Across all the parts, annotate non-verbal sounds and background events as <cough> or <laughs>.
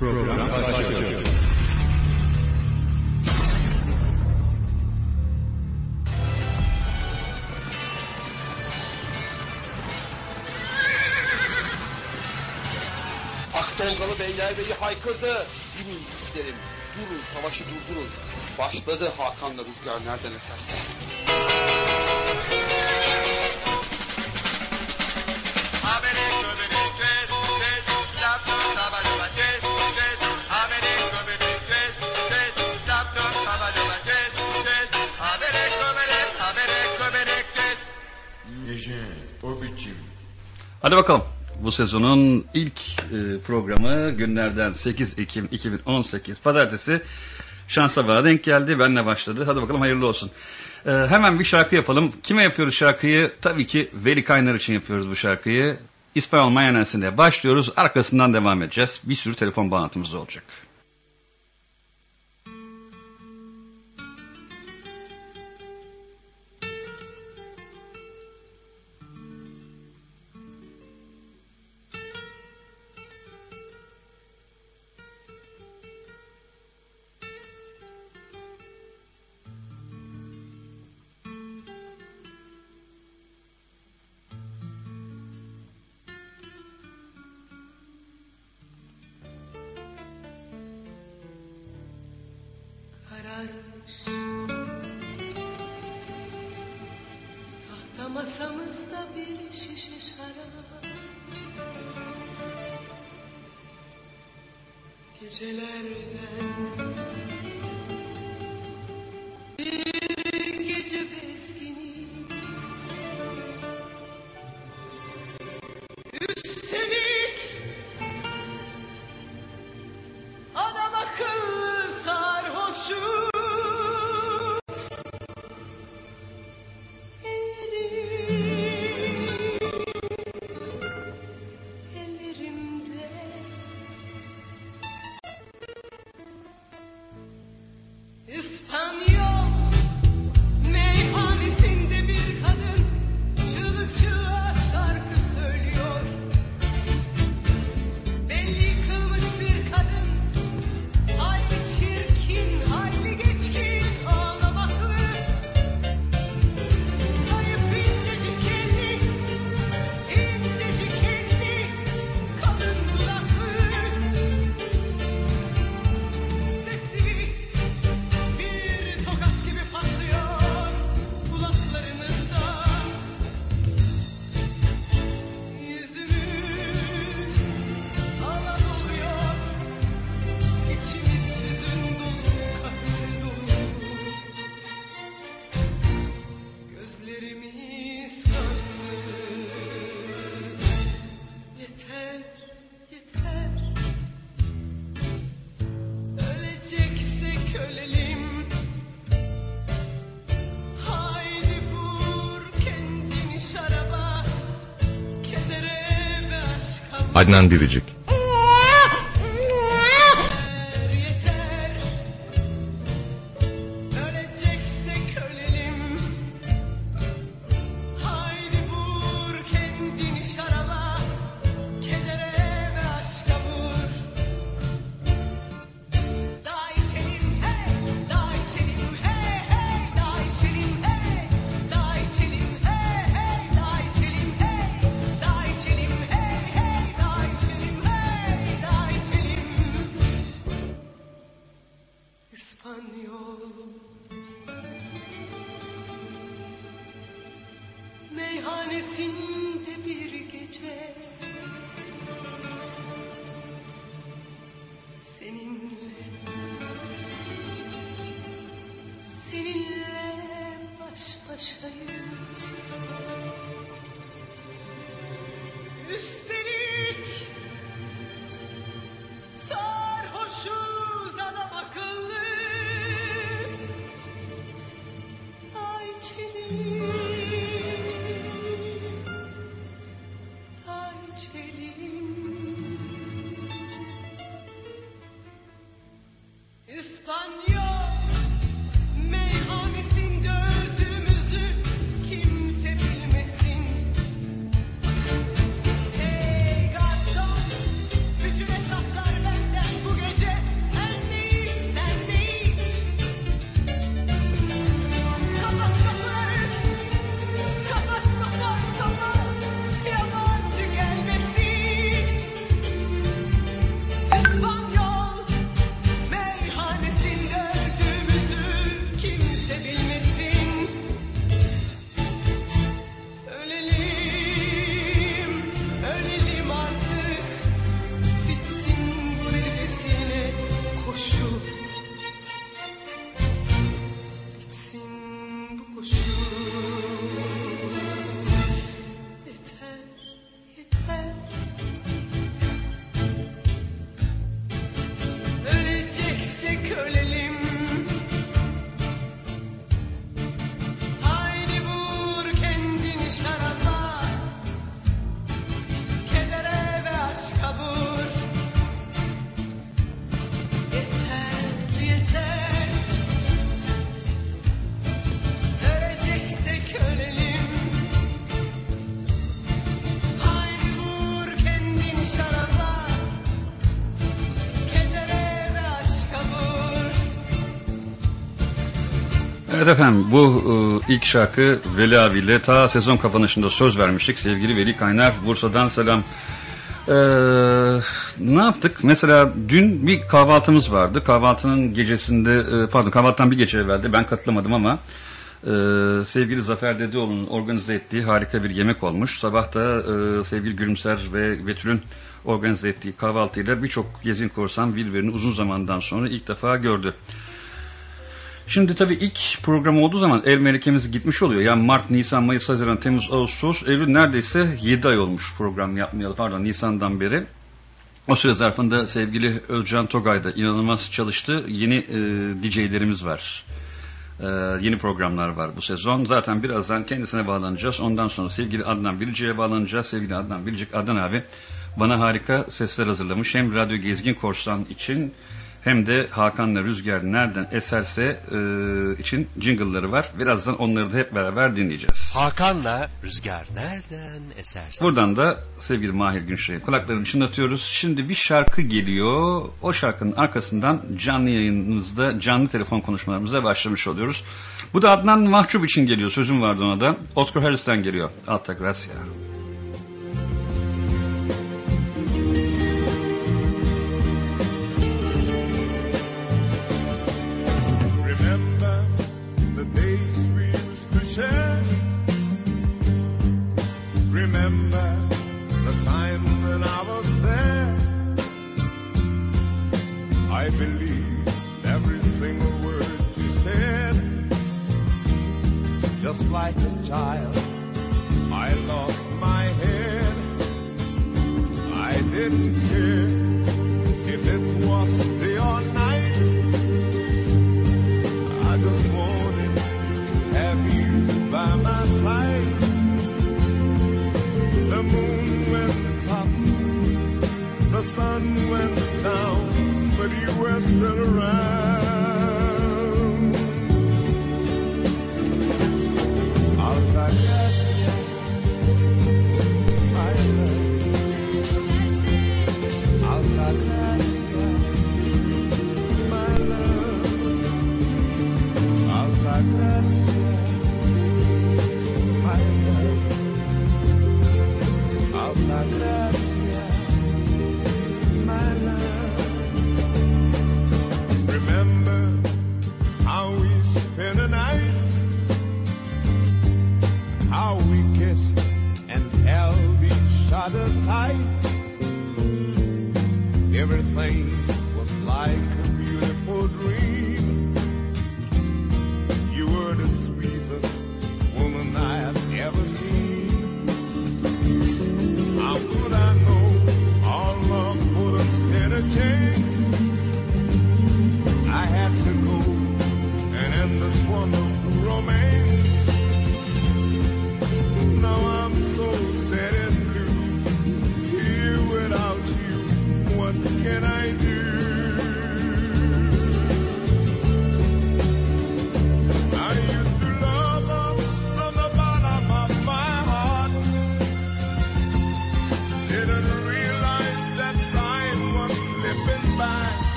Program başlıyor. Akdolgalı Beylerbeyi haykırdı. Durun yiğitlerim, durun savaşı durdurun. Başladı Hakan'la rüzgar nereden eserse. O biçim. Hadi bakalım. Bu sezonun ilk e, programı günlerden 8 Ekim 2018 Pazartesi şansa bana denk geldi. Benle başladı. Hadi bakalım hayırlı olsun. E, hemen bir şarkı yapalım. Kime yapıyoruz şarkıyı? Tabii ki Veli Kaynar için yapıyoruz bu şarkıyı. İspanyol Mayanesi'nde başlıyoruz. Arkasından devam edeceğiz. Bir sürü telefon bağlantımız olacak. Adnan Biricik Üstelik Evet efendim bu e, ilk şarkı Veli abiyle ta sezon kapanışında söz vermiştik. Sevgili Veli Kaynar Bursa'dan selam. Ee, ne yaptık? Mesela dün bir kahvaltımız vardı. Kahvaltının gecesinde e, pardon kahvaltıdan bir gece evveldi ben katılamadım ama e, sevgili Zafer Dedeoğlu'nun organize ettiği harika bir yemek olmuş. Sabah da e, sevgili Gülümser ve Betül'ün organize ettiği kahvaltıyla birçok gezin korsan birbirini uzun zamandan sonra ilk defa gördü. Şimdi tabii ilk program olduğu zaman el melekemiz gitmiş oluyor. Yani Mart, Nisan, Mayıs, Haziran, Temmuz, Ağustos, Eylül neredeyse 7 ay olmuş program yapmayalı. Pardon Nisan'dan beri. O süre zarfında sevgili Özcan Togay da inanılmaz çalıştı. Yeni e, DJ'lerimiz var. E, yeni programlar var bu sezon. Zaten birazdan kendisine bağlanacağız. Ondan sonra sevgili Adnan Bilici'ye bağlanacağız. Sevgili Adnan Bilicik, Adnan abi bana harika sesler hazırlamış. Hem Radyo Gezgin Korsan için hem de Hakan'la Rüzgar nereden eserse e, için jingle'ları var. Birazdan onları da hep beraber dinleyeceğiz. Hakan'la Rüzgar nereden esersin? Buradan da sevgili Mahir Günşehir'e kulaklarını çınlatıyoruz. Şimdi bir şarkı geliyor. O şarkının arkasından canlı yayınımızda, canlı telefon konuşmalarımızda başlamış oluyoruz. Bu da Adnan Mahcup için geliyor. Sözüm vardı ona da. Oscar Harris'ten geliyor. Alta Gracia. Remember I believed every single word you said. Just like a child, I lost my head. I didn't care if it was day or night. I just wanted to have you by my side. The moon went up, the sun went down, but you were still around.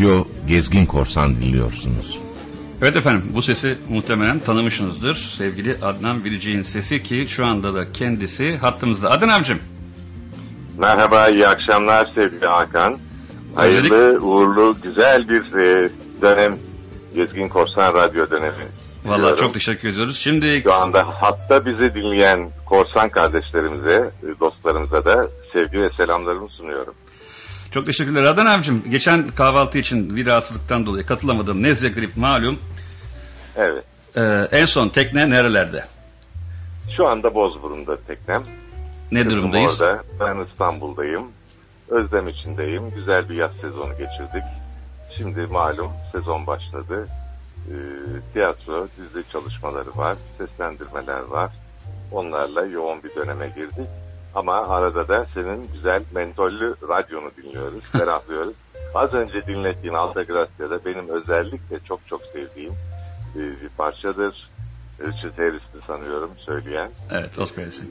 Radyo Gezgin Korsan dinliyorsunuz. Evet efendim bu sesi muhtemelen tanımışsınızdır. Sevgili Adnan Bilicik'in sesi ki şu anda da kendisi hattımızda. Adnan abicim. Merhaba, iyi akşamlar sevgili Hakan. Hayırlı, Öncelik- uğurlu, güzel bir e, dönem, Gezgin Korsan Radyo dönemi. Vallahi diliyorum. çok teşekkür ediyoruz. Şimdi Şu anda hatta bizi dinleyen korsan kardeşlerimize, e, dostlarımıza da sevgi ve selamlarımı sunuyorum. Çok teşekkürler. Adnan abicim geçen kahvaltı için bir rahatsızlıktan dolayı katılamadım. Nezle grip malum. Evet, Ee, en son tekne nerelerde? şu anda Bozburun'da teknem. Ne Kızım durumdayız? Orada, ben İstanbul'dayım. Özlem içindeyim. Güzel bir yaz sezonu geçirdik. Şimdi malum sezon başladı. Ee, tiyatro, dizi çalışmaları var, seslendirmeler var. Onlarla yoğun bir döneme girdik. Ama arada da senin güzel mentollü radyonu dinliyoruz, <laughs> ferahlıyoruz. Az önce dinlettiğin Alta Gracia'da benim özellikle çok çok sevdiğim e, bir parçadır. Richard Harris'ti sanıyorum söyleyen. Evet, Osprey'si.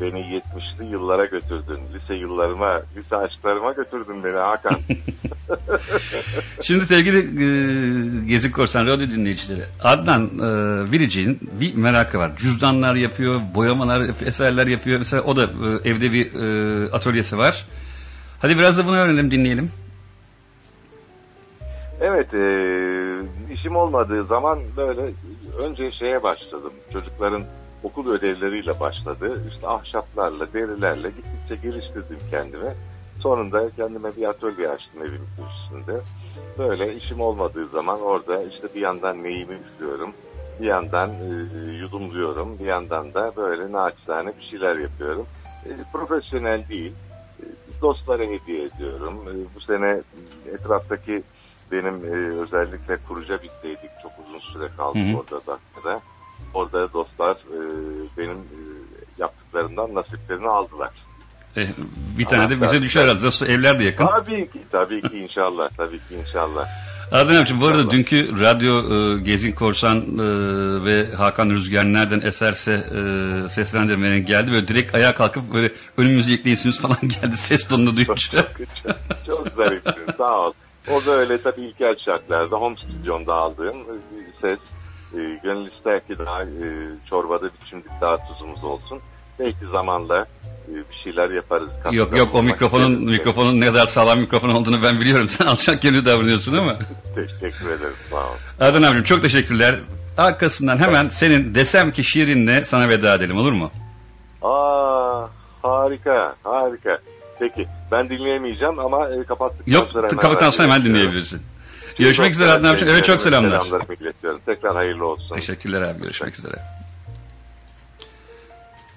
Beni 70'li yıllara götürdün. Lise yıllarıma, lise aşklarıma götürdün beni Hakan. <laughs> Şimdi sevgili e, Gezi Korsan Radyo dinleyicileri, Adnan e, Biricik'in bir merakı var. Cüzdanlar yapıyor, boyamalar, eserler yapıyor. Mesela o da e, evde bir e, atölyesi var. Hadi biraz da bunu öğrenelim, dinleyelim. Evet, e, işim olmadığı zaman böyle önce şeye başladım. Çocukların okul ödevleriyle başladı. İşte ahşaplarla, derilerle gittikçe geliştirdim kendimi. Sonunda kendime bir atölye açtım evin üstünde. Böyle işim olmadığı zaman orada işte bir yandan neyimi üflüyorum, bir yandan e, yudumluyorum, bir yandan da böyle naçizane bir şeyler yapıyorum. E, profesyonel değil, e, dostlara hediye ediyorum. E, bu sene etraftaki benim e, özellikle kuruca bitteydik. Çok uzun süre kaldık Hı hı. orada Dakika'da. Orada dostlar e, benim e, yaptıklarımdan nasiplerini aldılar. E, bir tane de bize düşer herhalde. Evler de yakın. Tabii ki, tabii ki inşallah, tabii ki inşallah. Adnan abicim bu arada İnşallah. dünkü radyo e, Gezin Korsan e, ve Hakan Rüzgar nereden eserse e, seslendirmenin geldi. Böyle direkt ayağa kalkıp böyle önümüzü ekleyesiniz falan <laughs> geldi ses tonunu duyunca. çok, çok, çok zarifsin, sağ ol. O da öyle tabii ilkel şartlarda, home stüdyomda aldığım e, ses. E, gönül ister ki daha e, çorbada bir çimdik daha tuzumuz olsun. Belki zamanla e, bir şeyler yaparız. Yok Katkıda yok o mikrofonun mikrofonun ne kadar sağlam mikrofon olduğunu ben biliyorum. <laughs> Sen alçak gönüllü davranıyorsun ama. <laughs> Teşekkür ederim, sağ ol. Adnan abicim çok teşekkürler. Arkasından hemen senin desem ki şiirinle sana veda edelim olur mu? Aa, harika, harika. Peki, ben dinleyemeyeceğim ama e, kapattıktan Yok sonra hemen kapattıktan sonra hemen dinleyebilirsin. Görüşmek üzere Adnan abicim. Evet çok selamlar. Selamlarımı iletiyorum. Tekrar hayırlı olsun. Teşekkürler abi. Görüşmek üzere.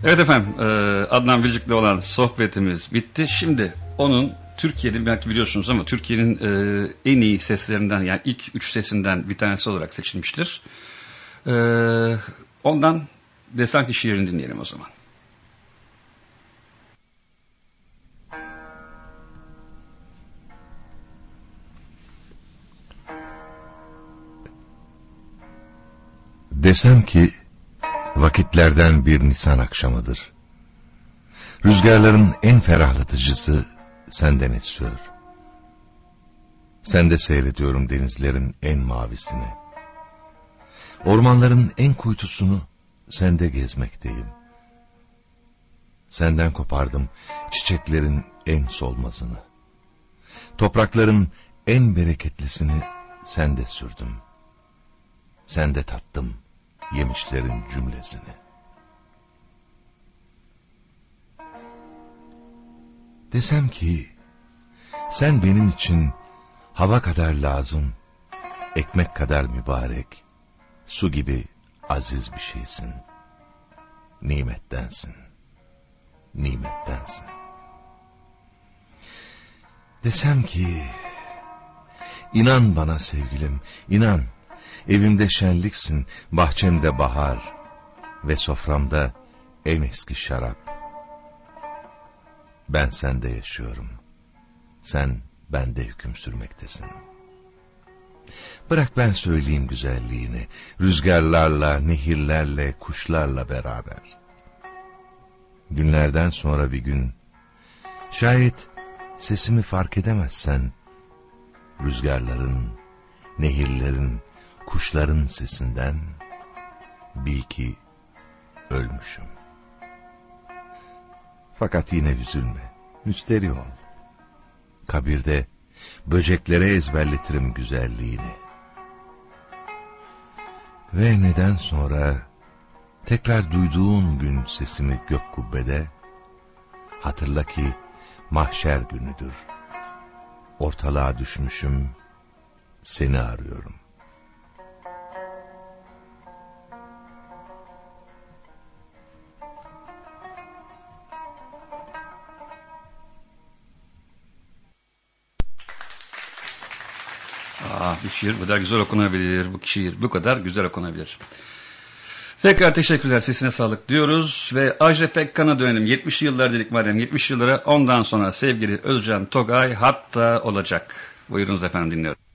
Evet efendim. e, Adnan Bilcik'le olan sohbetimiz bitti. Şimdi onun Türkiye'nin belki biliyorsunuz ama Türkiye'nin e, en iyi seslerinden yani ilk üç sesinden bir tanesi olarak seçilmiştir. E, ondan desen ki şiirini dinleyelim o zaman. Desem ki vakitlerden bir Nisan akşamıdır. Rüzgarların en ferahlatıcısı senden esiyor. Sende seyrediyorum denizlerin en mavisini. Ormanların en kuytusunu sende gezmekteyim. Senden kopardım çiçeklerin en solmazını. Toprakların en bereketlisini sende sürdüm. Sende tattım yemişlerin cümlesini. Desem ki sen benim için hava kadar lazım, ekmek kadar mübarek, su gibi aziz bir şeysin. Nimettensin, nimettensin. Desem ki inan bana sevgilim, inan. Evimde şenliksin, bahçemde bahar ve soframda en eski şarap. Ben sende yaşıyorum. Sen bende hüküm sürmektesin. Bırak ben söyleyeyim güzelliğini, rüzgarlarla, nehirlerle, kuşlarla beraber. Günlerden sonra bir gün, şayet sesimi fark edemezsen, rüzgarların, nehirlerin, kuşların sesinden bil ki ölmüşüm. Fakat yine üzülme, müsteri ol. Kabirde böceklere ezberletirim güzelliğini. Ve neden sonra tekrar duyduğun gün sesimi gök kubbede hatırla ki mahşer günüdür. Ortalığa düşmüşüm, seni arıyorum. Bu şiir bu kadar güzel okunabilir. Bu şiir bu kadar güzel okunabilir. Tekrar teşekkürler sesine sağlık diyoruz ve Ajda Pekkan'a dönelim. 70 yıllar dedik madem 70 yıllara ondan sonra sevgili Özcan Togay hatta olacak. Buyurunuz efendim dinliyorum.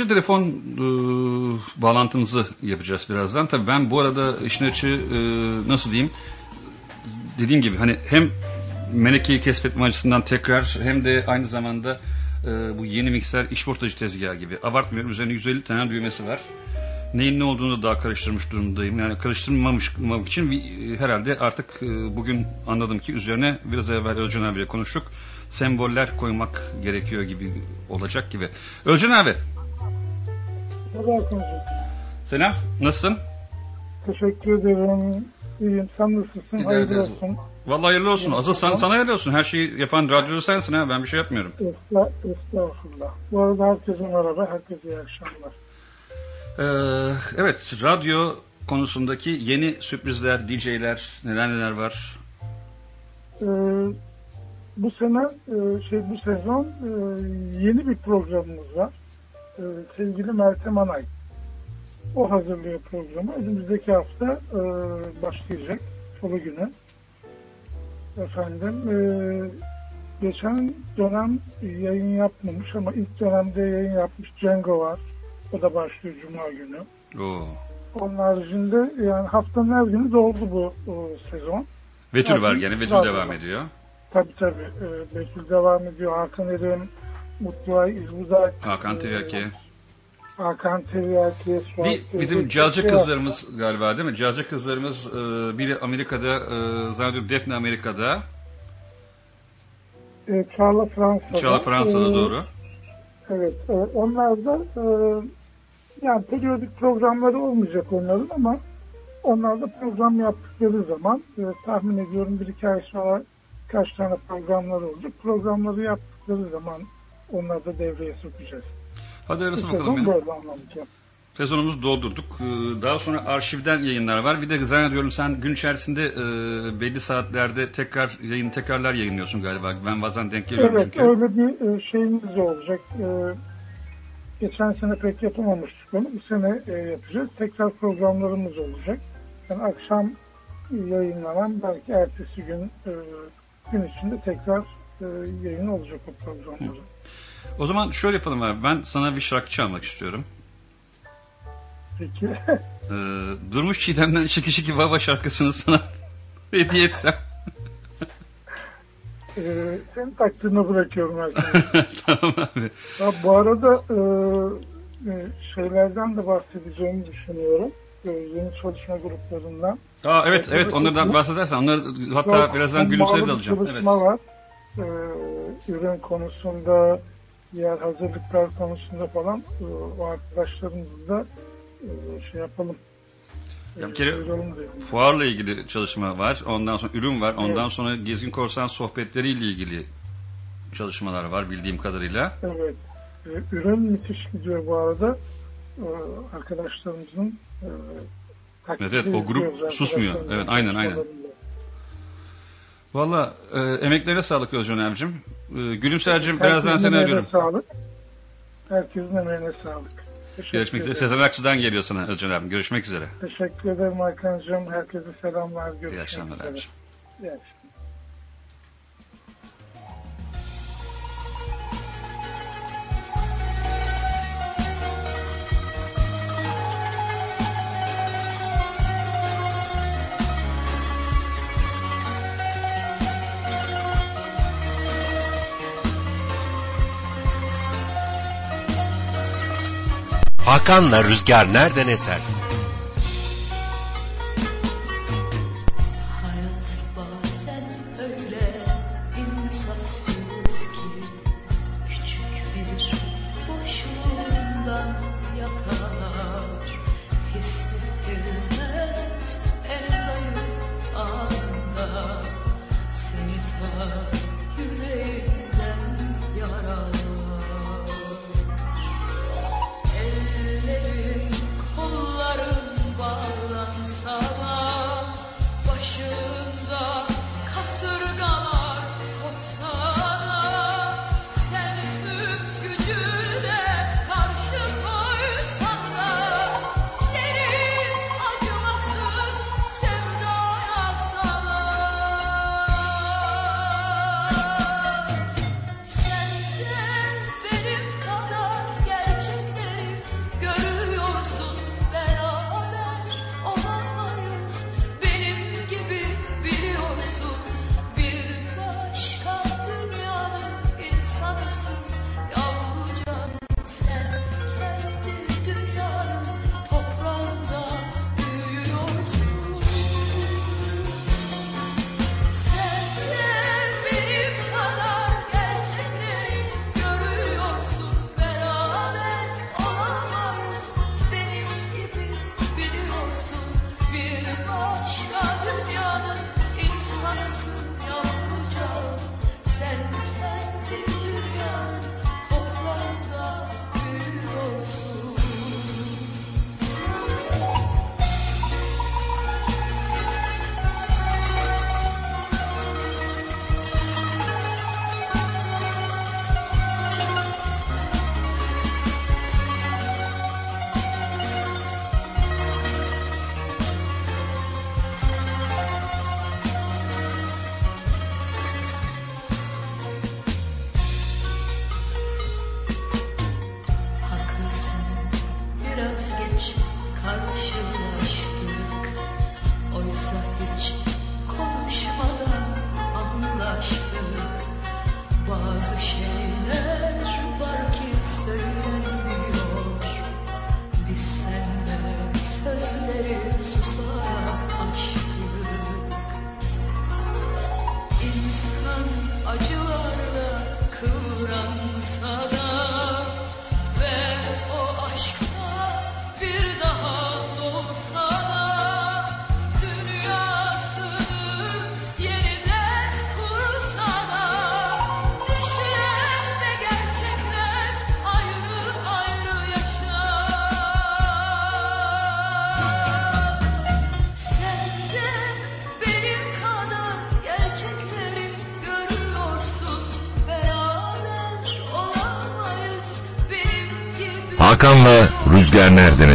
İkinci telefon e, bağlantımızı yapacağız birazdan. Tabii ben bu arada işin açığı e, nasıl diyeyim dediğim gibi hani hem Meleke'yi keşfetme açısından tekrar hem de aynı zamanda e, bu yeni mikser işportacı tezgahı gibi. Abartmıyorum üzerine 150 tane düğmesi var. Neyin ne olduğunu da daha karıştırmış durumdayım. Yani karıştırmamış için e, herhalde artık e, bugün anladım ki üzerine biraz evvel Özcan abiyle konuştuk. Semboller koymak gerekiyor gibi olacak gibi. Özcan abi Selam nasılsın? Teşekkür ederim. İyiyim. Sen nasılsın? İdare Hayırlı ederiz. olsun. Vallahi hayırlı olsun. Asıl sen, sana hayırlı olsun. Her şeyi yapan radyocu sensin ha. Ben bir şey yapmıyorum. Estağ, estağfurullah. Bu arada herkese merhaba. Herkese iyi akşamlar. Ee, evet radyo konusundaki yeni sürprizler, DJ'ler, neler neler var? Ee, bu sene e, şey bu sezon e, yeni bir programımız var. Ee, sevgili Meltem Anay. O hazırlıyor programı. Önümüzdeki hafta e, başlayacak. Salı günü. Efendim e, geçen dönem yayın yapmamış ama ilk dönemde yayın yapmış Cengo var. O da başlıyor Cuma günü. Oo. Onun haricinde yani haftanın her günü doldu bu o, sezon. Betül var gene. Betül devam ediyor. Tabii tabii. E, Betül devam ediyor. Hakan Erim, Mutluay İzbudak, Hakan Tiryaki. Hakan Tiryaki, Bir bizim cazcı kızlarımız galiba değil mi? Cazcı kızlarımız e, biri Amerika'da, e, zannediyorum Defne Amerika'da. E, Çağla Fransa'da. Çağla Fransa'da E, doğru. Evet. E, onlar da e, yani periyodik programları olmayacak onların ama onlar da program yaptıkları zaman e, tahmin ediyorum bir iki ay sonra kaç tane programları olacak. Programları yaptıkları zaman onları da devreye sokacağız. Hadi arası bakalım sezon böyle anlamayacağım. Sezonumuzu doldurduk. Ee, Daha sonra arşivden yayınlar var. Bir de zannediyorum sen gün içerisinde e, belli saatlerde tekrar yayın tekrarlar yayınlıyorsun galiba. Ben bazen denk geliyorum Evet çünkü. öyle bir e, şeyimiz olacak. E, geçen sene pek yapamamıştık onu. Bu sene e, yapacağız. Tekrar programlarımız olacak. Yani akşam yayınlanan belki ertesi gün gün içinde tekrar yayın olacak o programların. O zaman şöyle yapalım abi. Ben sana bir şarkı çalmak istiyorum. Peki Ee, Durmuş Çiğdem'den Şiki Şiki Baba şarkısını sana <laughs> hediye etsem. e, senin takdirine bırakıyorum herkese. <laughs> tamam abi. Ya bu arada e, e, şeylerden de bahsedeceğimi düşünüyorum. E, yeni çalışma gruplarından. Aa, evet evet onlardan bahsedersen onları hatta Çok birazdan Gülümser'e de alacağım. Evet. var. Ee, ürün konusunda, diğer hazırlıklar konusunda falan e, o arkadaşlarımızla e, şey yapalım. Ya E, bir kere duyuralım diyorum. Fuarla ilgili çalışma var. Ondan sonra ürün var. Ondan Evet. sonra Gezgin Korsan sohbetleriyle ilgili çalışmalar var bildiğim kadarıyla. Evet. E, ürün müthiş gidiyor bu arada. E, arkadaşlarımızın e, Evet, evet, o grup susmuyor. Evet, aynen, aynen. Valla e, emeklerine sağlık Özcan abicim. E, Gülümser'cim birazdan seni arıyorum. Sağlık. Herkesin emeğine sağlık. Teşekkür Görüşmek üzere. Sezen Aksu'dan geliyor sana Özcan abim. Görüşmek üzere. Teşekkür ederim Hakan'cığım. Herkese selamlar. Görüşmek İyi akşamlar üzere. abicim. İyi akşamlar. Hakan'la Rüzgar nereden eserse.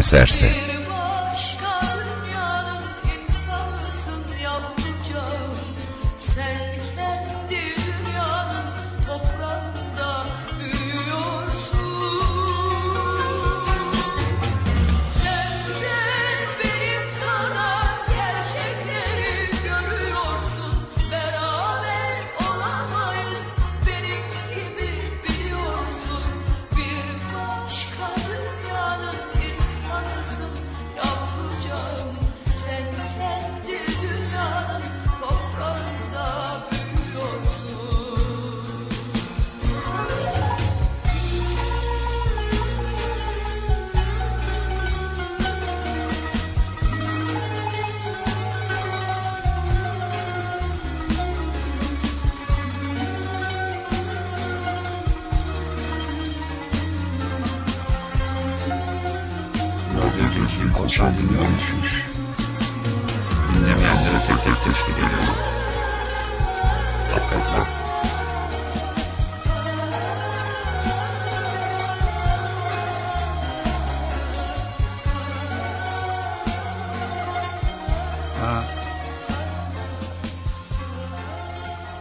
Eserse. Konser dinliyormuşmuş. Dinlemeyenlere tek tek teşkil ediyorum.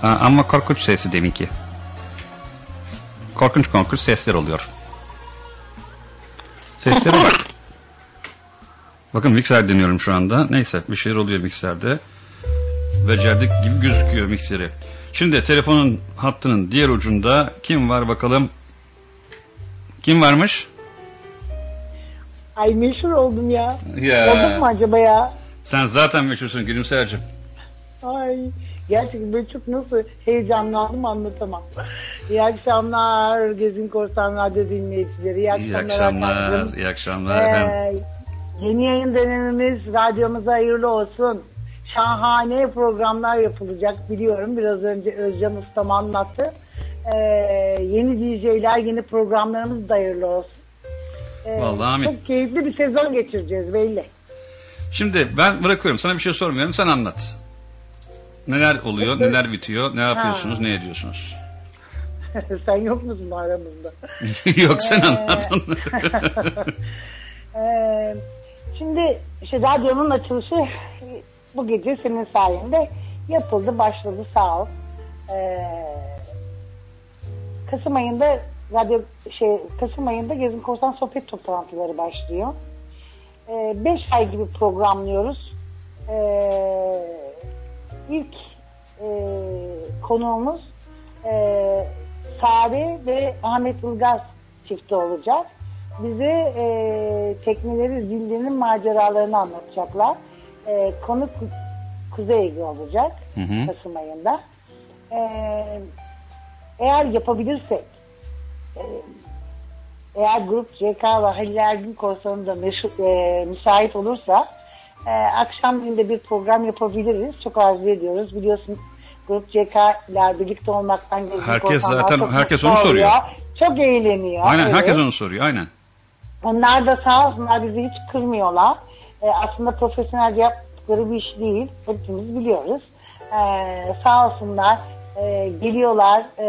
Ama korkunç sesi deminki. Korkunç korkunç sesler oluyor. Seslere bak. Bakın mikser deniyorum şu anda. Neyse bir şeyler oluyor mikserde. Becerdik gibi gözüküyor mikseri. Şimdi telefonun hattının diğer ucunda kim var bakalım? Kim varmış? Ay meşhur oldum ya. Ya. Oldum mu acaba ya? Sen zaten meşhursun Gülümser'cim. Ay gerçekten böyle çok nasıl heyecanlandım anlatamam. İyi akşamlar Gezin Korsan Radyo dinleyicileri. İyi akşamlar. İyi akşamlar, Hakan'cığım. iyi akşamlar efendim. Ee, yeni yayın dönemimiz radyomuza hayırlı olsun. Şahane programlar yapılacak biliyorum. Biraz önce Özcan Ustam anlattı. Ee, yeni DJ'ler, yeni programlarımız da hayırlı olsun. Ee, Vallahi amin. Çok keyifli bir sezon geçireceğiz belli. Şimdi ben bırakıyorum. Sana bir şey sormuyorum. Sen anlat. Neler oluyor, neler bitiyor, ne yapıyorsunuz, ne ediyorsunuz? <laughs> Sen yok musun aramızda? <laughs> Yok sen Ee, anlat onları. <laughs> Ee, şimdi işte radyonun açılışı bu gece senin sayende yapıldı, başladı sağ ol. Ee, Kasım ayında radyo şey Kasım ayında Gezin Korsan sohbet toplantıları başlıyor. Ee, beş ay gibi programlıyoruz. Ee, ilk e, konuğumuz e, Sare ve Ahmet Ilgaz çifti olacak. Bize e, tekneleri zildenin maceralarını anlatacaklar. E, konu Ku- Kuzey Ege olacak Hı hı. Kasım ayında. E, eğer yapabilirsek e, eğer grup CK ve Halil Ergin meşhur, e, müsait olursa e, akşam günde bir program yapabiliriz. Çok arzu ediyoruz. Biliyorsun grup CK ile birlikte olmaktan Herkes zaten- herkes onu soruyor. oluyor. Çok eğleniyor. Aynen Evet. herkes onu soruyor. Aynen. Onlar da sağ olsunlar bizi hiç kırmıyorlar. E, aslında profesyonel yaptıkları bir iş değil. Hepimiz biliyoruz. E, sağ olsunlar. e, geliyorlar. e,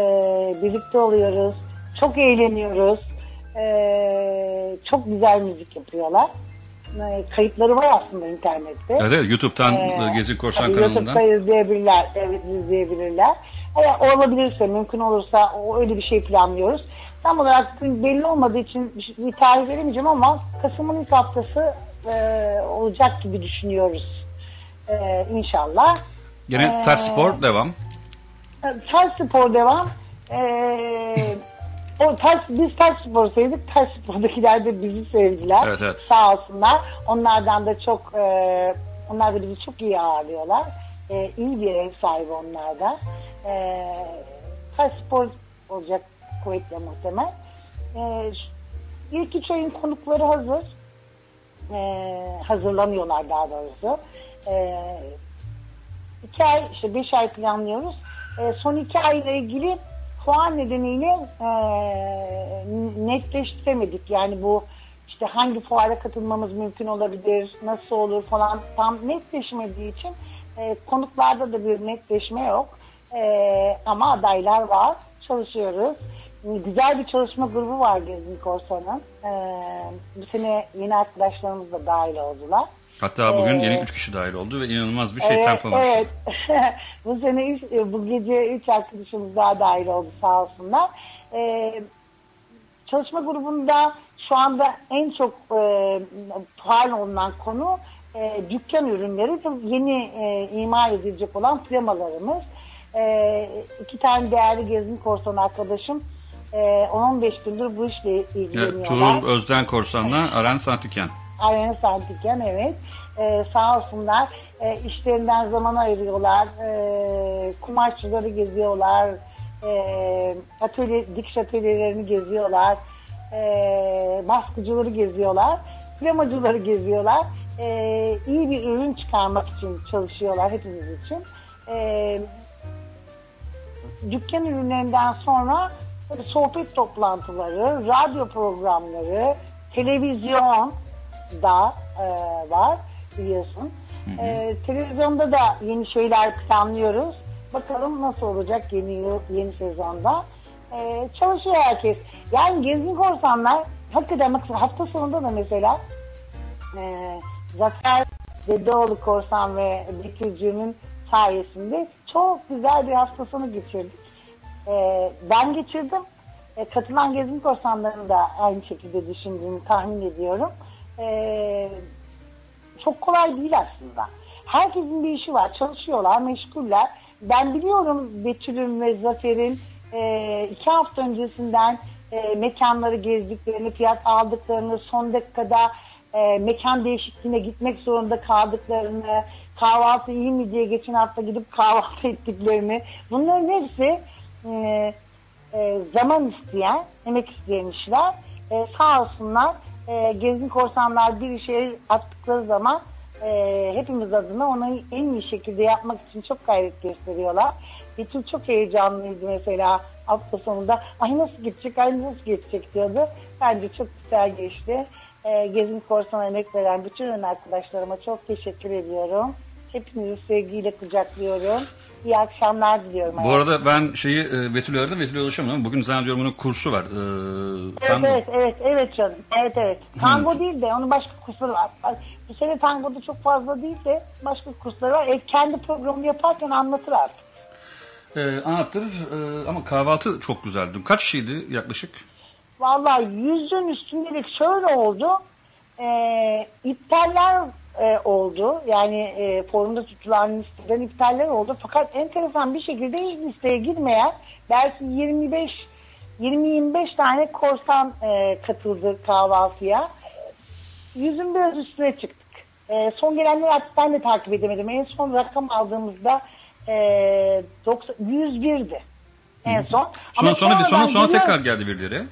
birlikte oluyoruz. Çok eğleniyoruz. E, çok güzel müzik yapıyorlar. E, kayıtları var aslında internette. Evet, evet YouTube'dan Ee, Gezi Korsan kanalından. YouTube'da izleyebilirler. Evet izleyebilirler. Eğer olabilirse, mümkün olursa o öyle bir şey planlıyoruz. Tam olarak belli olmadığı için bir, tarih veremeyeceğim ama Kasım'ın ilk haftası e, olacak gibi düşünüyoruz. E, inşallah. Gene Ee, ters spor devam. Ters spor devam. Ee, o ters, biz ters spor sevdik. Ters spordakiler de bizi sevdiler. Evet, evet. Sağ olsunlar. Onlardan da çok e, onlar da bizi çok iyi ağırlıyorlar. E, iyi bir ev sahibi onlar da. E, ters spor olacak kuvvetle muhtemel. E, ilk üç ayın konukları hazır. E, hazırlanıyorlar daha doğrusu. E, iki ay, işte beş ay planlıyoruz. E, son iki ayla ilgili puan nedeniyle e, netleştiremedik. Yani bu işte hangi fuara katılmamız mümkün olabilir, nasıl olur falan tam netleşmediği için e, konuklarda da bir netleşme yok. E, ama adaylar var. Çalışıyoruz. Güzel bir çalışma grubu var Gezin Korsan'ın. E, bu sene yeni arkadaşlarımız da dahil oldular. Hatta bugün Ee, yeni üç kişi dahil oldu ve inanılmaz bir şey evet, tempo var. Evet. <laughs> bu sene üç, e, bu gece üç arkadaşımız daha dahil oldu sağ olsunlar. Ee, çalışma grubunda şu anda en çok e, faal olunan konu e, dükkan ürünleri ve yeni e, imal edilecek olan flemalarımız. E, iki tane değerli gezin korsan arkadaşım e, 10-15 gündür bu işle Evet, ilgileniyorlar. Tuğrul Özden Korsan'la Aren Santiken. Arena Santiken evet. Ee, sağ olsunlar. Ee, işlerinden zaman ayırıyorlar. Ee, kumaşçıları geziyorlar. Ee, atölye, dikiş atölyelerini geziyorlar. Ee, baskıcıları geziyorlar. Flemacıları geziyorlar. Ee, iyi bir ürün çıkarmak için çalışıyorlar hepimiz için. Ee, dükkan ürünlerinden sonra sohbet toplantıları, radyo programları, televizyon da e, var biliyorsun. E, televizyonda da yeni şeyler planlıyoruz. Bakalım nasıl olacak yeni yıl, yeni sezonda. E, çalışıyor herkes. Yani gezgin korsanlar hakikaten hafta sonunda da mesela e, Zafer Dedeoğlu Korsan ve Bekircü'nün sayesinde çok güzel bir hafta sonu geçirdik. E, ben geçirdim. E, katılan gezgin korsanların da aynı şekilde düşündüğünü tahmin ediyorum. E, çok kolay değil aslında. Herkesin bir işi var. Çalışıyorlar, meşguller. Ben biliyorum Betül'ün ve Zafer'in e, iki hafta öncesinden e, mekanları gezdiklerini, fiyat aldıklarını, son dakikada e, mekan değişikliğine gitmek zorunda kaldıklarını, kahvaltı iyi mi diye geçen hafta gidip kahvaltı <laughs> ettiklerini. Bunların hepsi e, e, zaman isteyen, emek isteyen işler. E, sağ olsunlar e, gezgin korsanlar bir işe attıkları zaman e, hepimiz adına onu en iyi şekilde yapmak için çok gayret gösteriyorlar. Betül çok heyecanlıydı mesela hafta sonunda. Ay nasıl gidecek, ay nasıl geçecek diyordu. Bence çok güzel geçti. E, gezgin korsan emek veren bütün arkadaşlarıma çok teşekkür ediyorum. Hepinizi sevgiyle kucaklıyorum. İyi akşamlar diliyorum. Bu arada ben şeyi e, Betül'ü aradım. Betül'e ulaşamadım. Bugün zannediyorum onun kursu var. Ee, Evet, tango. evet, evet, evet canım. Evet, evet. Tango değil de onun başka kursları var. Bu sene tangoda çok fazla değil de başka kursları var. E, kendi programını yaparken anlatır artık. Ee, anlattır Ee, ama kahvaltı çok güzeldi. Kaç kişiydi yaklaşık? Vallahi yüzün üstündelik şöyle oldu. E, iptaller e, oldu. Yani e, forumda tutulan listeden iptaller oldu. Fakat enteresan bir şekilde listeye girmeyen belki 25 20-25 tane korsan e, katıldı kahvaltıya. Yüzün biraz üstüne çıktık. E, son gelenleri artık ben de takip edemedim. En son rakam aldığımızda e, 90, 101'di. En son. Sonra Ama sonra sonra sonra geliyor- tekrar geldi birileri.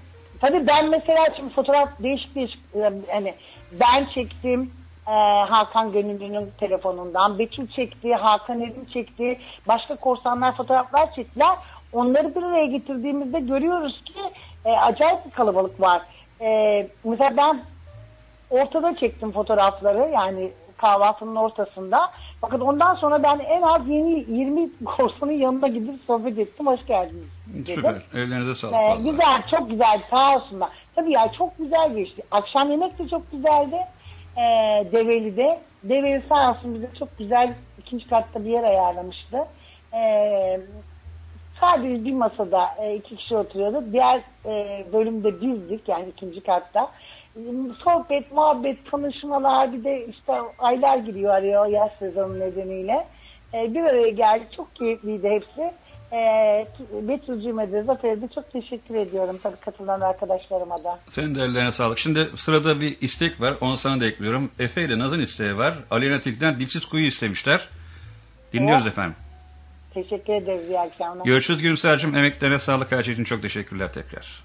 Tabii ben mesela şimdi fotoğraf değişik değişik e, hani ben çektim e, Hakan Gönüllü'nün telefonundan. Betül çekti, Hakan Erim çekti. Başka korsanlar fotoğraflar çektiler. Onları bir araya getirdiğimizde görüyoruz ki e, acayip bir kalabalık var. E, mesela ben ortada çektim fotoğrafları yani kahvaltının ortasında. Fakat ondan sonra ben en az yeni 20 korsanın yanına gidip sohbet ettim. Hoş geldiniz. dedim. Süper. Ellerinize sağlık. Ee, vallahi. güzel, çok güzel. Sağ olsunlar. Tabii ya çok güzel geçti. Akşam yemek de çok güzeldi. Ee, Develi'de. Develi sağ olsun bize çok güzel ikinci katta bir yer ayarlamıştı. Ee, sadece bir masada e, iki kişi oturuyordu. Diğer e, bölümde bizdik yani ikinci katta. Sohbet, muhabbet, tanışmalar bir de işte aylar giriyor arıyor yaz sezonu nedeniyle. E, bir araya geldi. Çok keyifliydi hepsi. E, Betül'cüğüme de Zafer'e de çok teşekkür ediyorum tabii katılan arkadaşlarıma da. Senin de ellerine sağlık. Şimdi sırada bir istek var. Onu sana da ekliyorum. Efe ile Naz'ın isteği var. Aleyna Tilki'den dipsiz kuyu istemişler. Dinliyoruz Evet. efendim. Teşekkür ederiz. İyi akşamlar. Görüşürüz Gülümser'cim. Emeklerine sağlık. Her şey için çok teşekkürler tekrar.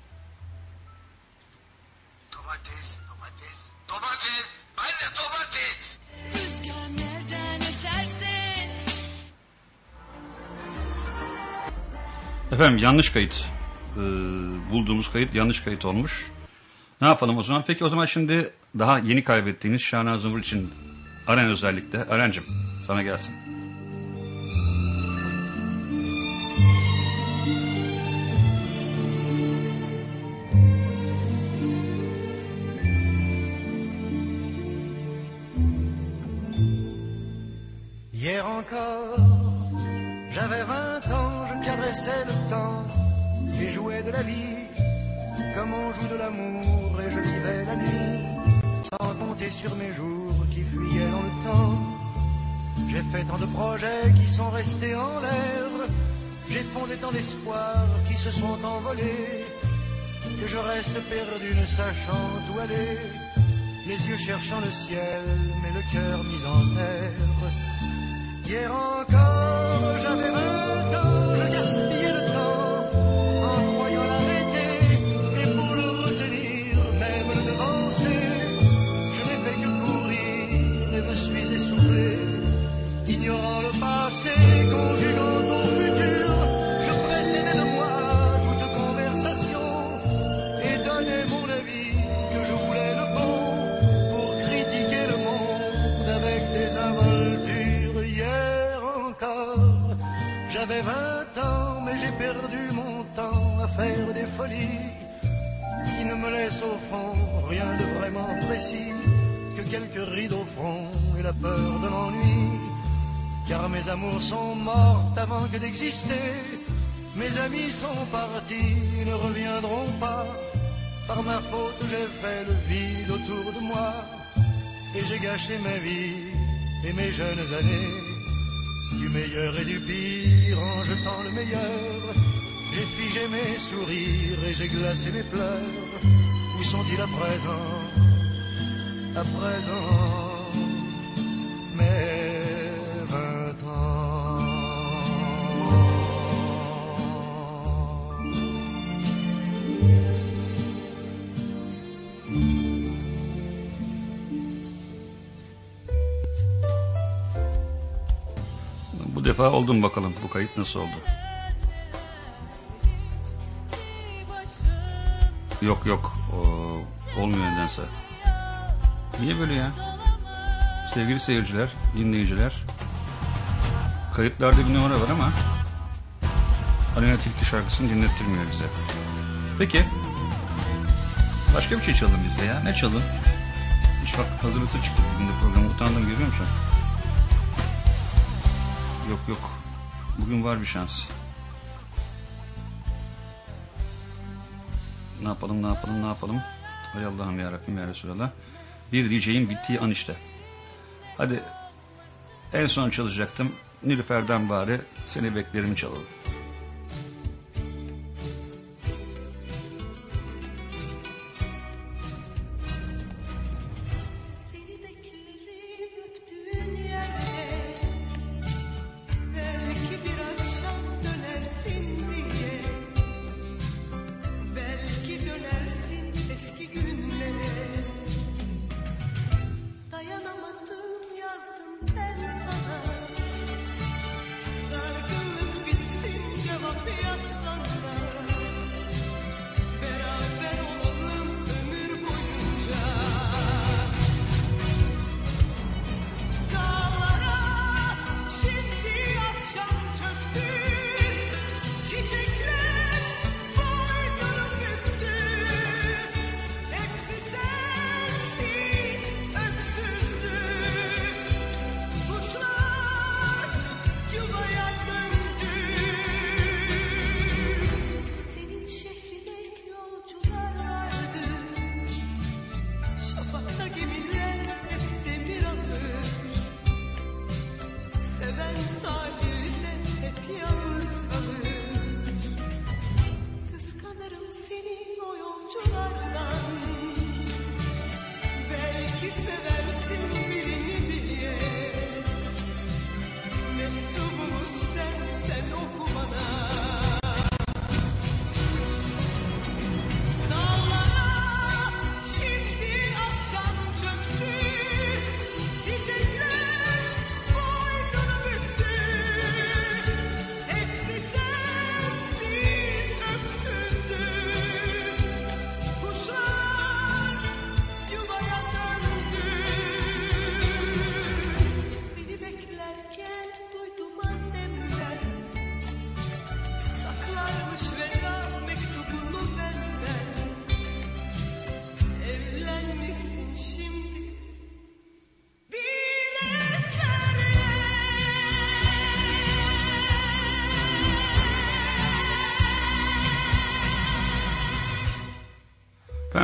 Efendim yanlış kayıt. Ee, bulduğumuz kayıt yanlış kayıt olmuş. Ne yapalım o zaman? Peki o zaman şimdi daha yeni kaybettiğimiz Şahnaz Zumur için Aren özellikle. Aren'cim sana gelsin. Caressais le temps et jouais de la vie comme on joue de l'amour et je vivais la nuit sans compter sur mes jours qui fuyaient dans le temps. J'ai fait tant de projets qui sont restés en l'air, j'ai fondé tant d'espoirs qui se sont envolés que je reste perdu ne sachant où aller, les yeux cherchant le ciel mais le cœur mis en terre. Hier encore, j'avais vingt des folies qui ne me laissent au fond rien de vraiment précis que quelques rides au front et la peur de l'ennui. Car mes amours sont mortes avant que d'exister. Mes amis sont partis, ils ne reviendront pas. Par ma faute, j'ai fait le vide autour de moi. Et j'ai gâché ma vie et mes jeunes années. Du meilleur et du pire en jetant le meilleur. J'ai figé mes sourires et j'ai glacé mes pleurs. Où sont-ils à présent À présent, mes vingt ans. Bu defa oldu mu bakalım? Bu kayıt nasıl oldu? Yok yok. Olmuyor nedense. Niye böyle ya? Sevgili seyirciler, dinleyiciler. Kayıtlarda bir numara var ama Alena Tilki şarkısını dinlettirmiyor bize. Peki. Başka bir şey çalalım biz de ya. Ne? Hiç bak hazırlıklı çıktık bugün de programı. Utandım görüyor musun? Yok yok. Bugün var bir şans. Ne yapalım ne yapalım ne yapalım. Hay Allah'ım ya Rabbim ya Resulallah. Bir diyeceğim bittiği an işte. Hadi en son çalacaktım. Nilüfer'den bari seni beklerim çalalım.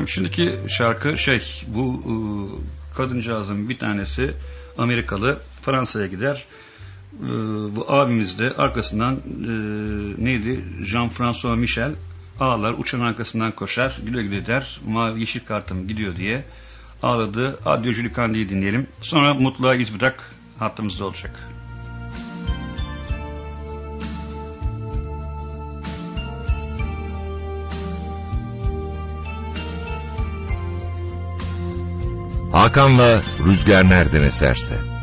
Efendim şimdiki şarkı şey bu e, kadıncağızın bir tanesi Amerikalı Fransa'ya gider. E, bu abimiz de arkasından e, neydi Jean-François Michel ağlar uçan arkasından koşar güle güle der mavi yeşil kartım gidiyor diye ağladı. Adyo Julikandi'yi dinleyelim. Sonra Mutluğa İz Bırak hattımızda olacak. Hakan'la Rüzgar nereden eserse.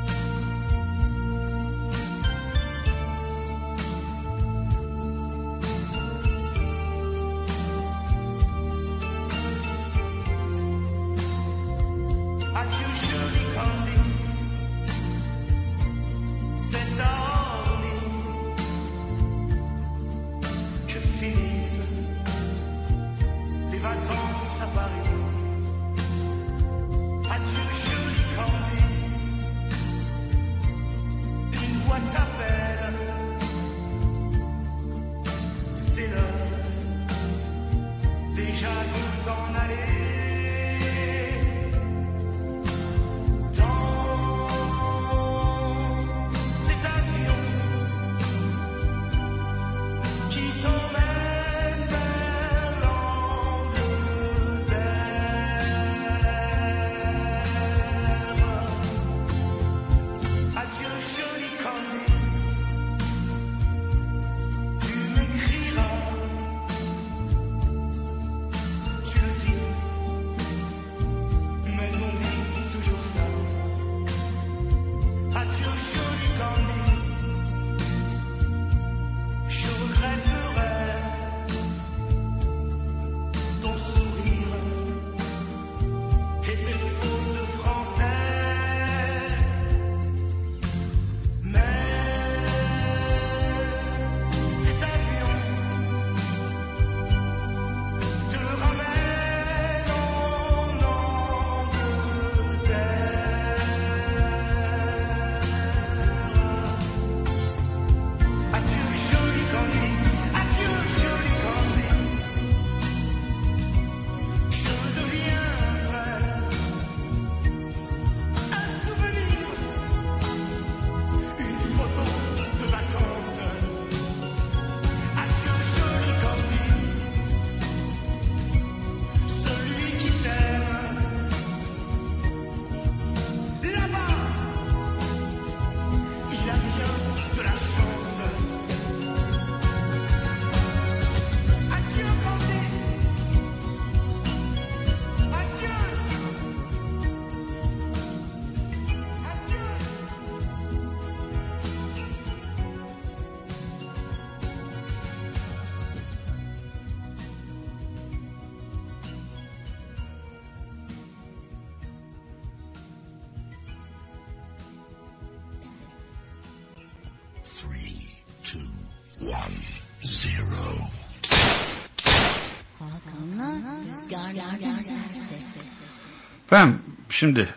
Efendim şimdi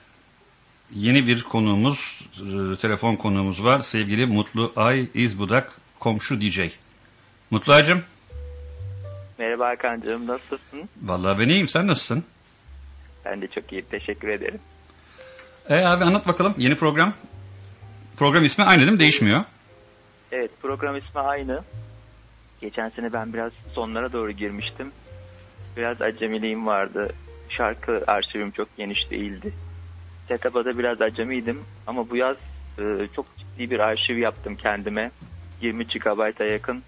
yeni bir konuğumuz, e, telefon konuğumuz var. Sevgili Mutlu Ay İzbudak komşu DJ. Mutlu Aycım, Merhaba Hakan'cığım nasılsın? vallahi ben iyiyim. Sen nasılsın? Ben de çok iyi teşekkür ederim. E abi anlat bakalım yeni program. Program ismi aynı değil mi? Değişmiyor. Evet program ismi aynı. Geçen sene ben biraz sonlara doğru girmiştim. Biraz acemiliğim vardı. Şarkı arşivim çok geniş değildi. Setup'a biraz acemiydim ama bu yaz e, çok ciddi bir arşiv yaptım kendime. 20 GB'a yakın.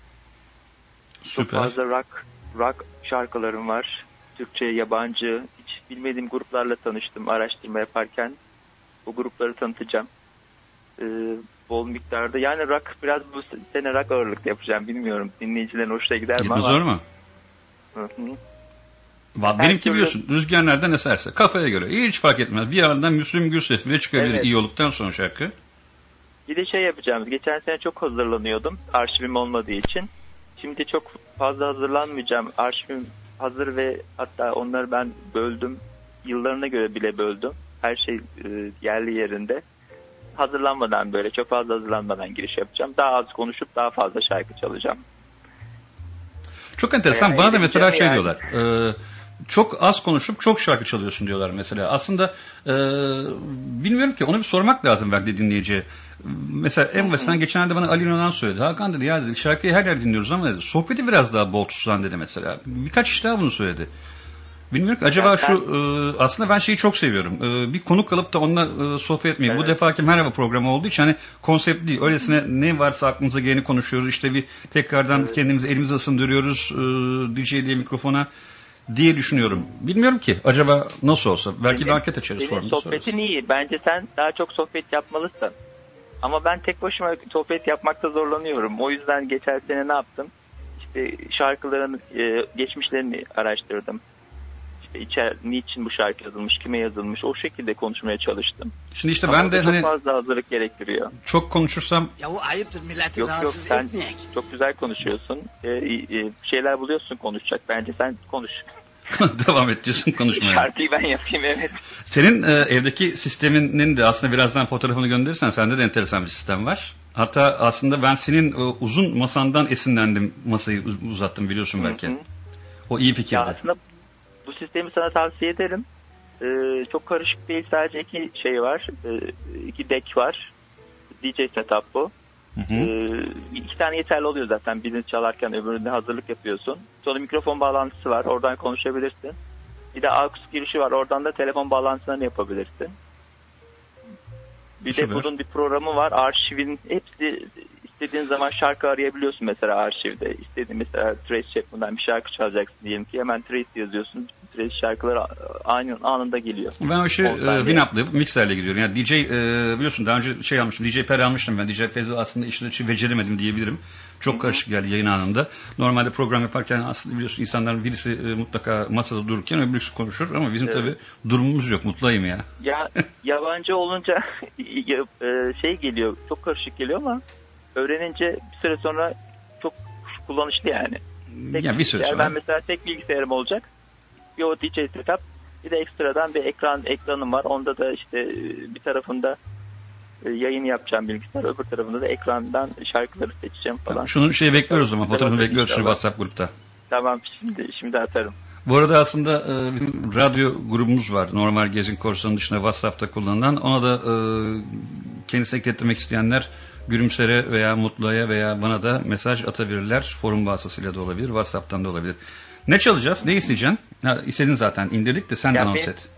Çok Süper. fazla rock, rock şarkılarım var. Türkçe, yabancı, hiç bilmediğim gruplarla tanıştım araştırma yaparken. Bu grupları tanıtacağım. Ee, bol miktarda. Yani rock biraz bu sene rock ağırlıklı yapacağım. Bilmiyorum dinleyicilerin hoşuna gider mi ama. olur mu? Hı hı. Her Benimki türlü- biliyorsun rüzgar nereden eserse kafaya göre hiç fark etmez. Bir yandan Müslüm Gürses bile çıkabilir Evet. iyi olduktan sonra şarkı. Bir de şey yapacağım. Geçen sene çok hazırlanıyordum. Arşivim olmadığı için. Şimdi çok fazla hazırlanmayacağım. Arşivim hazır ve hatta onları ben böldüm. Yıllarına göre bile böldüm. Her şey e, yerli yerinde. Hazırlanmadan böyle çok fazla hazırlanmadan giriş yapacağım. Daha az konuşup daha fazla şarkı çalacağım. Çok enteresan. Bayağı Bana da mesela şey yani. diyorlar. e, çok az konuşup çok şarkı çalıyorsun diyorlar mesela. Aslında e, bilmiyorum ki onu bir sormak lazım belki dinleyiciye. Mesela en basitinden geçenlerde bana Ali Yunan söyledi. Hakan dedi ya dedi şarkıyı her yer dinliyoruz ama dedi sohbeti biraz daha bol tutsan dedi mesela. Birkaç iş daha bunu söyledi. Bilmiyorum ki acaba şu e, aslında ben şeyi çok seviyorum. E, bir konuk alıp da onunla e, sohbet etmeyi. Bu Evet. defaki merhaba programı olduğu için hani konsept değil. Öylesine ne varsa aklımıza geleni konuşuyoruz. İşte bir tekrardan kendimizi elimizi ısındırıyoruz e, DJ'liye mikrofona diye düşünüyorum. Bilmiyorum ki acaba nasıl olsa. Belki bir anket açarız Senin formda sorarız. sohbetin iyi. Bence sen daha çok sohbet yapmalısın. Ama ben tek başıma sohbet yapmakta zorlanıyorum. O yüzden geçen sene ne yaptım? İşte şarkıların e, geçmişlerini araştırdım. İşte içer, niçin bu şarkı yazılmış, kime yazılmış o şekilde konuşmaya çalıştım. Şimdi işte Ama ben o de çok hani fazla hazırlık gerektiriyor. çok konuşursam Ya bu ayıptır milleti Yok yok rahatsız sen etmeyek. çok güzel konuşuyorsun. E, e, şeyler buluyorsun konuşacak. Bence sen konuş. <laughs> devam edeceksin konuşmaya. Şarkıyı ben yapayım evet. Senin e, evdeki sisteminin de aslında birazdan fotoğrafını gönderirsen sende de enteresan bir sistem var. Hatta aslında ben senin e, uzun masandan esinlendim masayı uz- uzattım biliyorsun belki. Hı hı. O iyi Ya fikirdi. aslında bu sistemi sana tavsiye ederim. Ee, çok karışık değil. Sadece iki şey var. Ee, iki deck var. DJ setup bu. Hı hı. Ee, iki tane yeterli oluyor zaten. Birini çalarken öbüründe hazırlık yapıyorsun. Sonra mikrofon bağlantısı var. Oradan konuşabilirsin. Bir de aux girişi var. Oradan da telefon bağlantısını yapabilirsin. Bir Süper. de bunun bir programı var. Arşivin hepsi istediğin zaman şarkı arayabiliyorsun mesela arşivde. İstediğin mesela Trace Chapman'dan bir şarkı çalacaksın diyelim ki hemen Trace yazıyorsun. Trace şarkıları aynı anında geliyor. Ben o işi e, saniye. Winamp'la mikserle gidiyorum. Yani DJ e, biliyorsun daha önce şey almıştım. DJ Per almıştım ben. DJ Per'i aslında işin içi beceremedim diyebilirim. Çok karışık geldi yayın anında. Normalde program yaparken aslında biliyorsun insanların birisi e, mutlaka masada dururken öbürüsü konuşur ama bizim Evet. tabii durumumuz yok. Mutlayım ya. Ya yabancı olunca <laughs> e, şey geliyor çok karışık geliyor ama öğrenince bir süre sonra çok kullanışlı yani. Tek Ya bir süre sonra. Ben mesela tek bilgisayarım olacak. Bir o DJ setup bir de ekstradan bir ekran ekranım var. Onda da işte e, bir tarafında e, yayın yapacağım bilgisayar öbür tarafında da ekrandan şarkıları seçeceğim falan. Şunun şeyi bekliyoruz ama fotoğrafını Tamam, bekliyoruz inşallah. WhatsApp grupta. Tamam şimdi şimdi atarım. Bu arada aslında e, bizim radyo grubumuz var. Normal Gezin Korsan'ın dışında WhatsApp'ta kullanılan. Ona da e, kendisine eklettirmek isteyenler Gülümser'e veya Mutlu'ya veya bana da mesaj atabilirler. Forum vasıtasıyla da olabilir, WhatsApp'tan da olabilir. Ne çalacağız? Ne isteyeceksin? Ha, istedin zaten. indirdik de sen Ya anons et.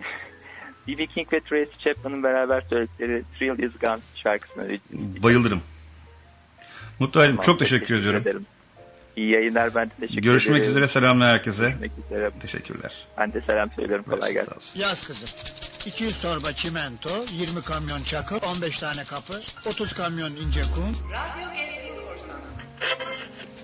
<laughs> B.B. King ve Tracy Chapman'ın beraber söyledikleri Thrill Is Gone şarkısını Bayılırım. Mutlu Tamam, çok teşekkür ediyorum. ederim. İyi yayınlar ben de teşekkür Görüşmek ederim. üzere, selamlar herkese. Görüşmek üzere. Teşekkürler. Ben de selam söylüyorum. Kolay gelsin. Yaz kızım. 200 torba çimento, 20 kamyon çakıl, 15 tane kapı, 30 kamyon ince kum. Thrill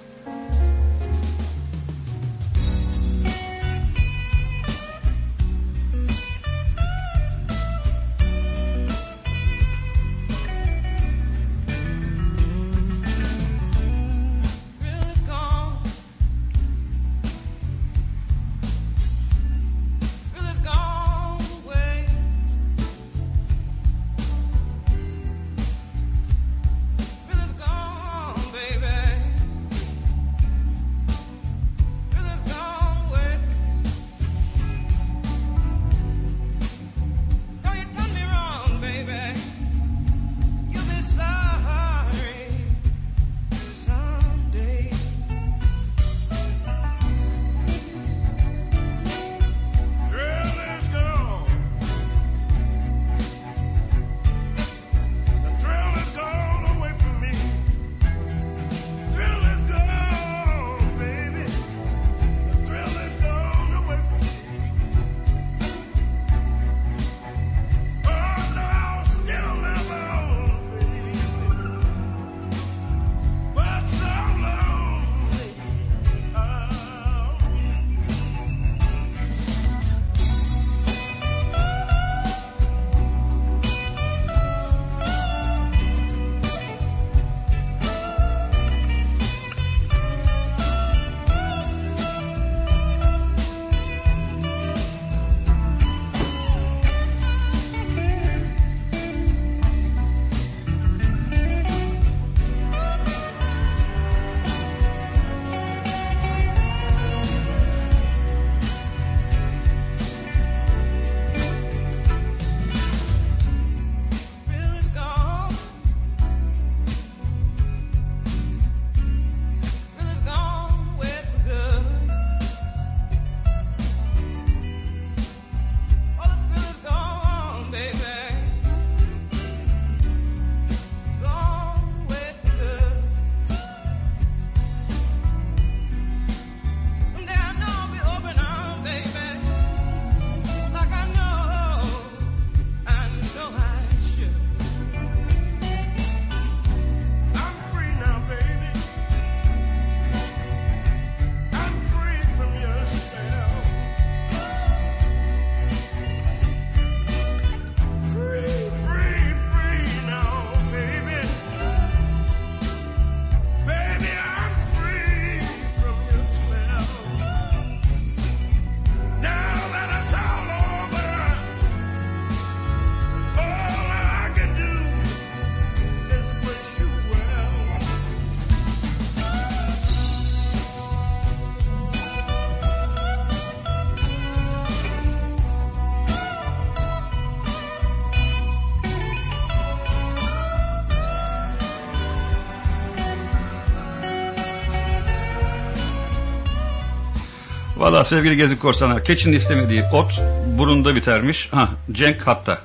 Valla sevgili Gezi Korsanlar keçinin istemediği ot burunda bitermiş. Ha Cenk hatta.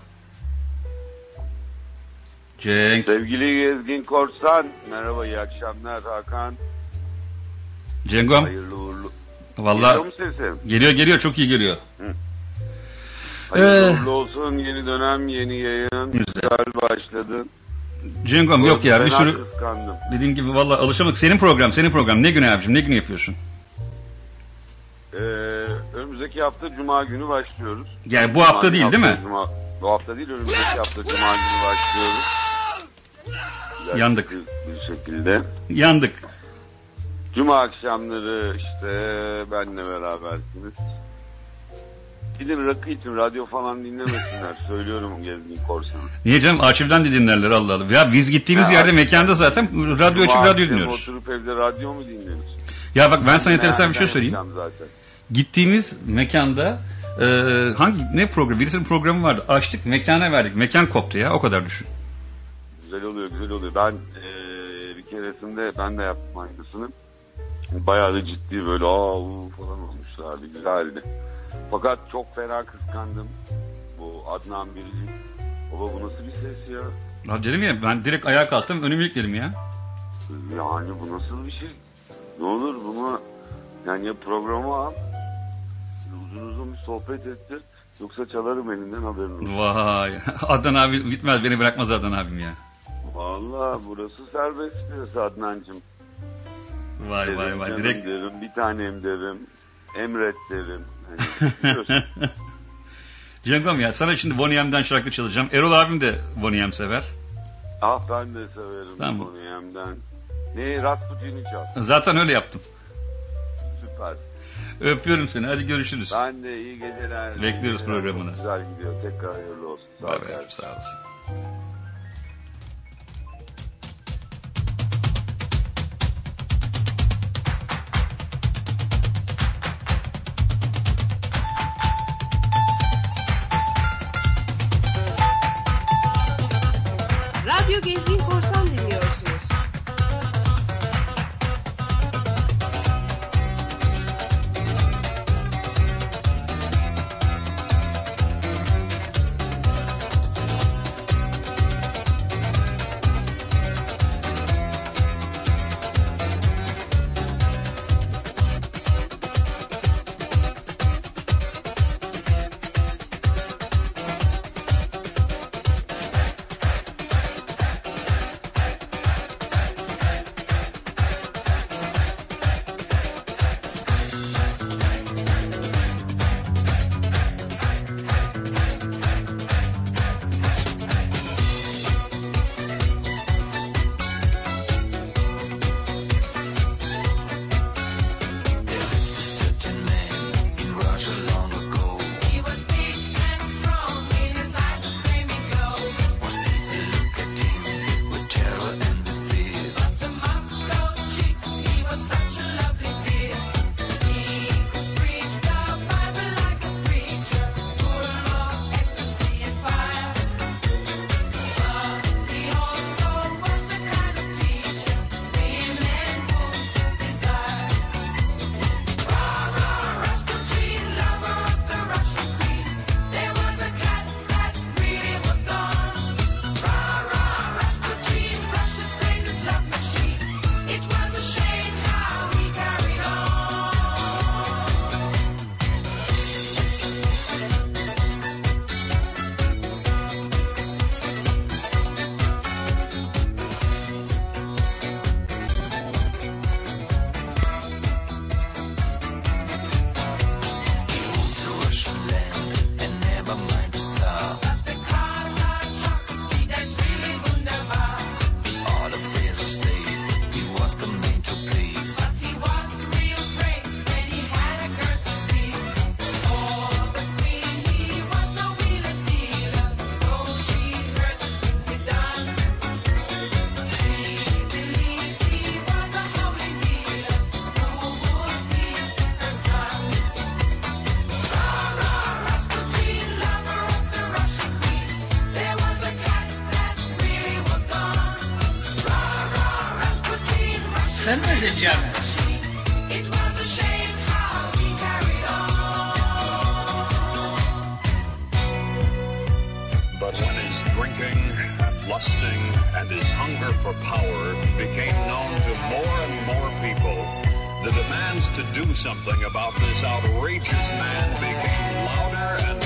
Cenk. Sevgili Gezgin Korsan, merhaba iyi akşamlar Hakan. Cengom. Hayırlı uğurlu. Valla Geliyor geliyor geliyor çok iyi geliyor. Hayırlı Ee, uğurlu olsun yeni dönem yeni yayın. Güzel başladın. Cengom yok ya bir sürü kıskandım. dediğim gibi valla alışamadık. Senin program senin program ne günü abicim ne günü yapıyorsun? Ee, önümüzdeki hafta Cuma günü başlıyoruz. Yani bu hafta Cuma değil, günü değil mi? hafta- Cuma, bu hafta değil önümüzdeki hafta Cuma günü başlıyoruz. Güzel Yandık. Bir, bir şekilde. Yandık. Cuma akşamları işte benle berabersiniz. Gidin rakı için radyo falan dinlemesinler. <laughs> Söylüyorum Gezgin Korsan'a. Niye canım arşivden de dinlerler Allah Allah. Ya biz gittiğimiz Ha, yerde arşivden. mekanda zaten radyo açıp Cuma radyo akşamı dinliyoruz. Oturup evde radyo mu dinliyoruz? Ya bak ben sana enteresan bir şey söyleyeyim. Zaten. Gittiğimiz mekanda e, hangi ne program birisinin programı vardı. Açtık mekana verdik. Mekan koptu ya o kadar düşün. Güzel oluyor güzel oluyor. Ben eee, bir keresinde ben de yaptım aynısını. Bayağı da ciddi böyle aa uu falan olmuşlardı. Güzeldi. Fakat çok fena kıskandım. Bu Adnan Biricik. Baba bu nasıl bir ses ya? Ya dedim ya ben direkt ayağa kalktım önümü yükledim ya. Yani bu nasıl bir şey? Ne olur bunu yani ya programa al uzun bir sohbet ettir yoksa çalarım elinden haberin olsun. Vay <laughs> Adnan abi bitmez beni bırakmaz Adnan abim ya. Valla burası serbest piyasa Adnancığım. Vay Derim, vay vay direkt. derim, bir tanem derim, emret derim. Hani. <laughs> Cengom ya sana şimdi Bonnie M'den şarkı çalacağım. Erol abim de Bonnie M sever. ah ben de severim Tamam. bunu yemden. Ne Rasputin'i çal. Zaten öyle yaptım. Süper. Öpüyorum seni hadi görüşürüz. Ben de iyi geceler. Bekliyoruz iyi geceler. programını. Güzel gidiyor. Tekrar hayırlı olsun. Sağ bay sağ olasın. And gentlemen. But when his drinking, lusting, and his hunger for power became known to more and more people, the demands to do something about this outrageous man became louder and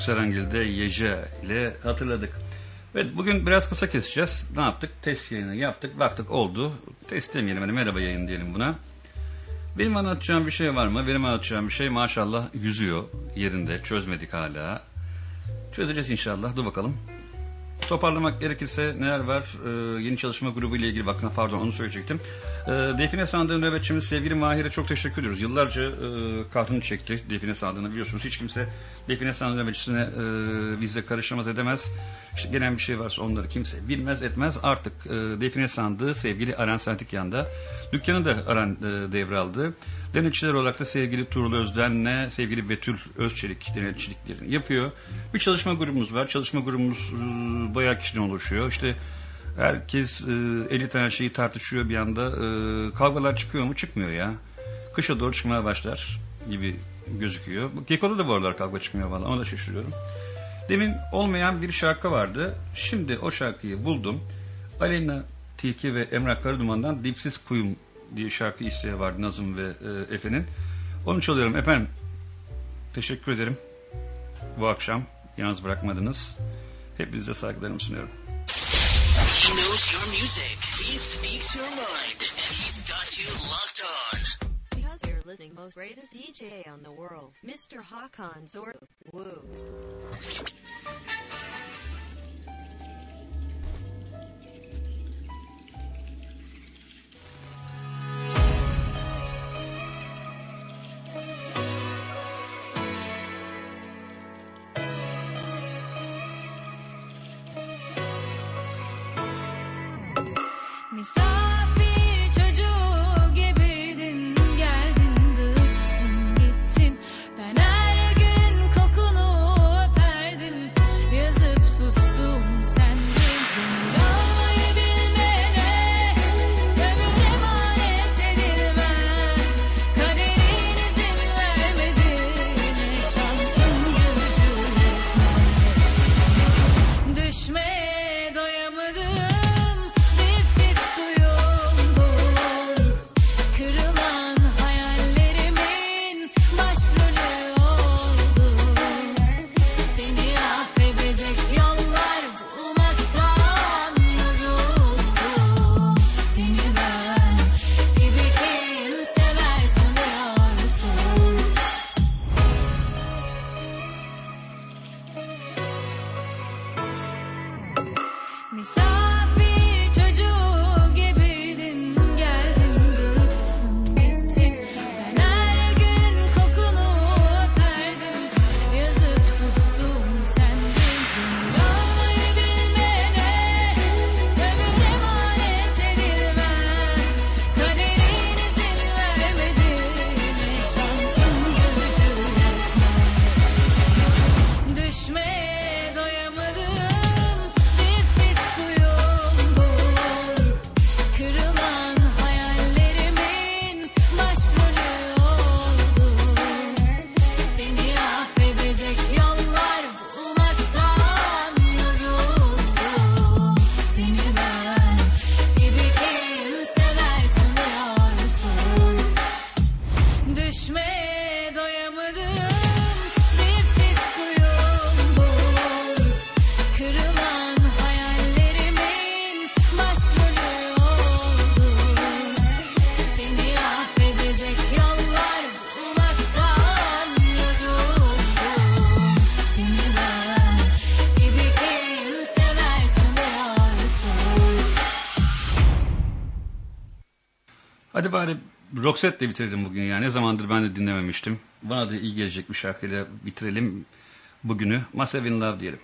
Öztürk Serengil'de Yeje ile hatırladık. Evet bugün biraz kısa keseceğiz. Ne yaptık? Test yayını yaptık. Baktık oldu. Test demeyelim hani merhaba yayın diyelim buna. Benim anlatacağım bir şey var mı? Benim anlatacağım bir şey maşallah yüzüyor yerinde. Çözmedik hala. Çözeceğiz inşallah. Dur bakalım. Toparlamak gerekirse neler var? Ee, yeni çalışma grubu ile ilgili bakın pardon onu söyleyecektim. Ee, Define Sandığı'nın nöbetçimiz sevgili Mahir'e çok teşekkür ediyoruz. Yıllarca e, kahrını çekti Define Sandığı'nı biliyorsunuz. Hiç kimse Define Sandığı nöbetçisine e, bizle karışamaz edemez. İşte gelen bir şey varsa onları kimse bilmez etmez. Artık e, Define Sandığı sevgili Aran Santikyan'da. Dükkanı da Aran e, devraldı. Denetçiler olarak da sevgili Tuğrul Özden'le sevgili Betül Özçelik denetçiliklerini yapıyor. Bir çalışma grubumuz var. Çalışma grubumuz e, bayağı kişiden oluşuyor. İşte herkes e, 50 tane şeyi tartışıyor bir anda. E, kavgalar çıkıyor mu? Çıkmıyor ya. Kışa doğru çıkmaya başlar gibi gözüküyor. Geko'da da bu aralar kavga çıkmıyor valla. Ona da şaşırıyorum. Demin olmayan bir şarkı vardı. Şimdi o şarkıyı buldum. Aleyna Tilki ve Emrah Karaduman'dan Dipsiz Kuyum diye şarkı isteği vardı Nazım ve e, Efe'nin. Onu çalıyorum efendim. Teşekkür ederim. Bu akşam yalnız bırakmadınız. Hepinize saygılarımı sunuyorum. He knows your music. He speaks your mind. And he's got you locked on. Because you're listening most greatest DJ on the world, Mr. Hakan Zor. Woo. So. Roxette'le bitirelim bugün ya. Ne zamandır ben de dinlememiştim. Bana da iyi gelecek bir şarkıyla bitirelim bugünü. Massive in Love diyelim.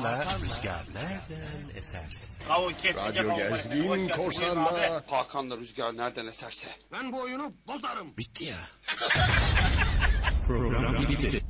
Hakan'la Rüzgar nereden eserse. Radyo Gezgin Korsan'la Hakan'la Rüzgar nereden eserse. Ben bu oyunu bozarım. Bitti ya. Program bitti.